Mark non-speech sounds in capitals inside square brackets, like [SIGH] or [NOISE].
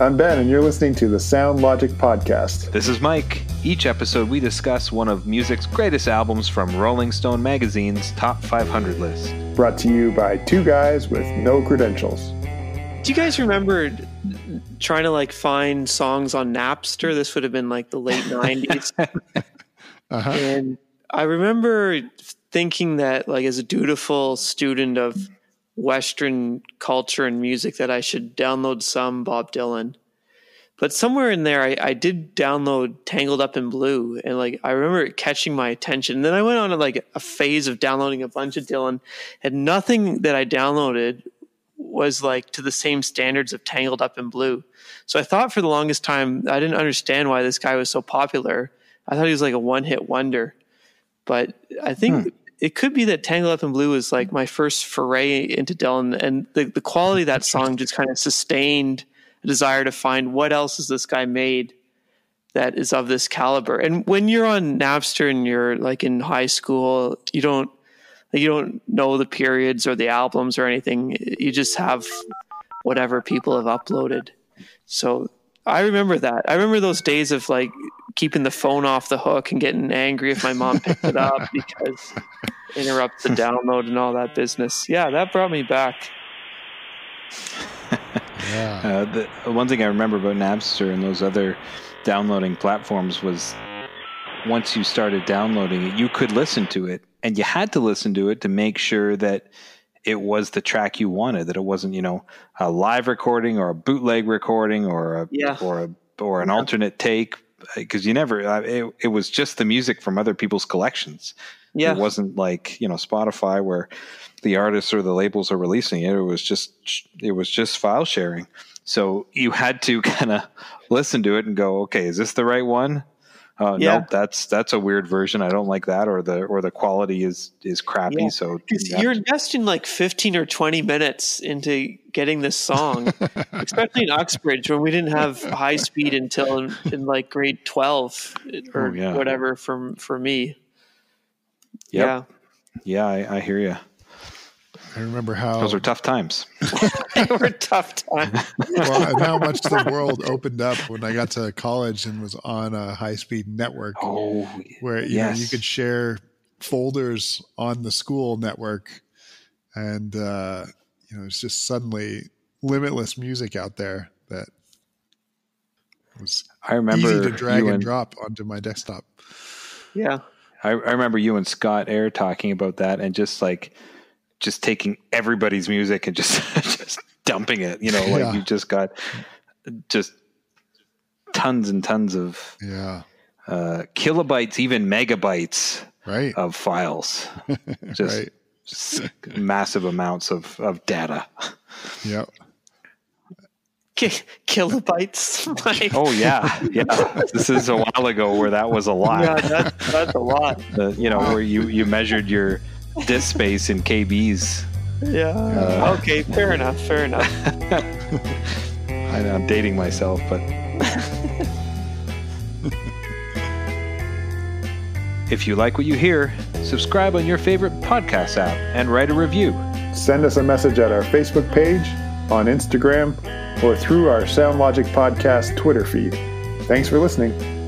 I'm Ben, and you're listening to the Sound Logic Podcast. This is Mike. Each episode, we discuss one of music's greatest albums from Rolling Stone magazine's top 500 list. Brought to you by two guys with no credentials. Do you guys remember trying to like find songs on Napster? This would have been like the late [LAUGHS] 90s. [LAUGHS] uh-huh. And I remember thinking that, like, as a dutiful student of Western culture and music that I should download some Bob Dylan. But somewhere in there, I, I did download Tangled Up in Blue, and like I remember it catching my attention. And then I went on a, like a phase of downloading a bunch of Dylan, and nothing that I downloaded was like to the same standards of Tangled Up in Blue. So I thought for the longest time I didn't understand why this guy was so popular. I thought he was like a one hit wonder. But I think hmm it could be that Tangled Up in Blue was like mm. my first foray into Dylan, and the the quality of that song just kind of sustained a desire to find what else has this guy made that is of this caliber. And when you're on Napster and you're like in high school, you don't you don't know the periods or the albums or anything. You just have whatever people have uploaded. So I remember that. I remember those days of like keeping the phone off the hook and getting angry if my mom picked it up [LAUGHS] because interrupt the download and all that business. Yeah, that brought me back. yeah. Uh, the one thing I remember about Napster and those other downloading platforms was once you started downloading it, you could listen to it, and you had to listen to it to make sure that it was the track you wanted. That it wasn't, you know, a live recording or a bootleg recording or a yeah. or a or an yeah. alternate take because you never uh, it, it was just the music from other people's collections. Yeah. It wasn't like you know spotify where the artists or the labels are releasing it. It was just it was just file sharing. So you had to [LAUGHS] kind of listen to it and go okay is this the right one uh, yeah. Nope, that's that's a weird version. I don't like that, or the or the quality is is crappy. Yeah. So you you're investing like fifteen or twenty minutes into getting this song, [LAUGHS] especially in Uxbridge when we didn't have high speed until in, in like grade twelve or oh, yeah. whatever. For for me, yep. yeah, yeah, I, I hear you. I remember how those were tough times. [LAUGHS] [LAUGHS] they were tough times. well, and how much the world opened up when I got to college and was on a high speed network. Oh, where you yes. know you could share folders on the school network, and uh, you know it's just suddenly limitless music out there that was I remember easy to drag and, and drop onto my desktop. Yeah. I, I remember you and Scott Air talking about that and just like just taking everybody's music and just [LAUGHS] just dumping it. You know, like yeah. you just got just tons and tons of yeah uh, kilobytes, even megabytes right. of files. [LAUGHS] Just, right. just massive amounts of of data. Yep. kilobytes. oh yeah, yeah. This is a while ago where that was a lot. Yeah, that's, that's a lot. [LAUGHS] Uh, you know, where you you measured your disk space in KBs. Yeah. Uh, okay, fair enough. Fair enough. [LAUGHS] I know, I'm dating myself, but. [LAUGHS] if you like what you hear, subscribe on your favorite podcast app and write a review. Send us a message at our Facebook page, on Instagram, or through our SoundLogic Podcast Twitter feed. Thanks for listening.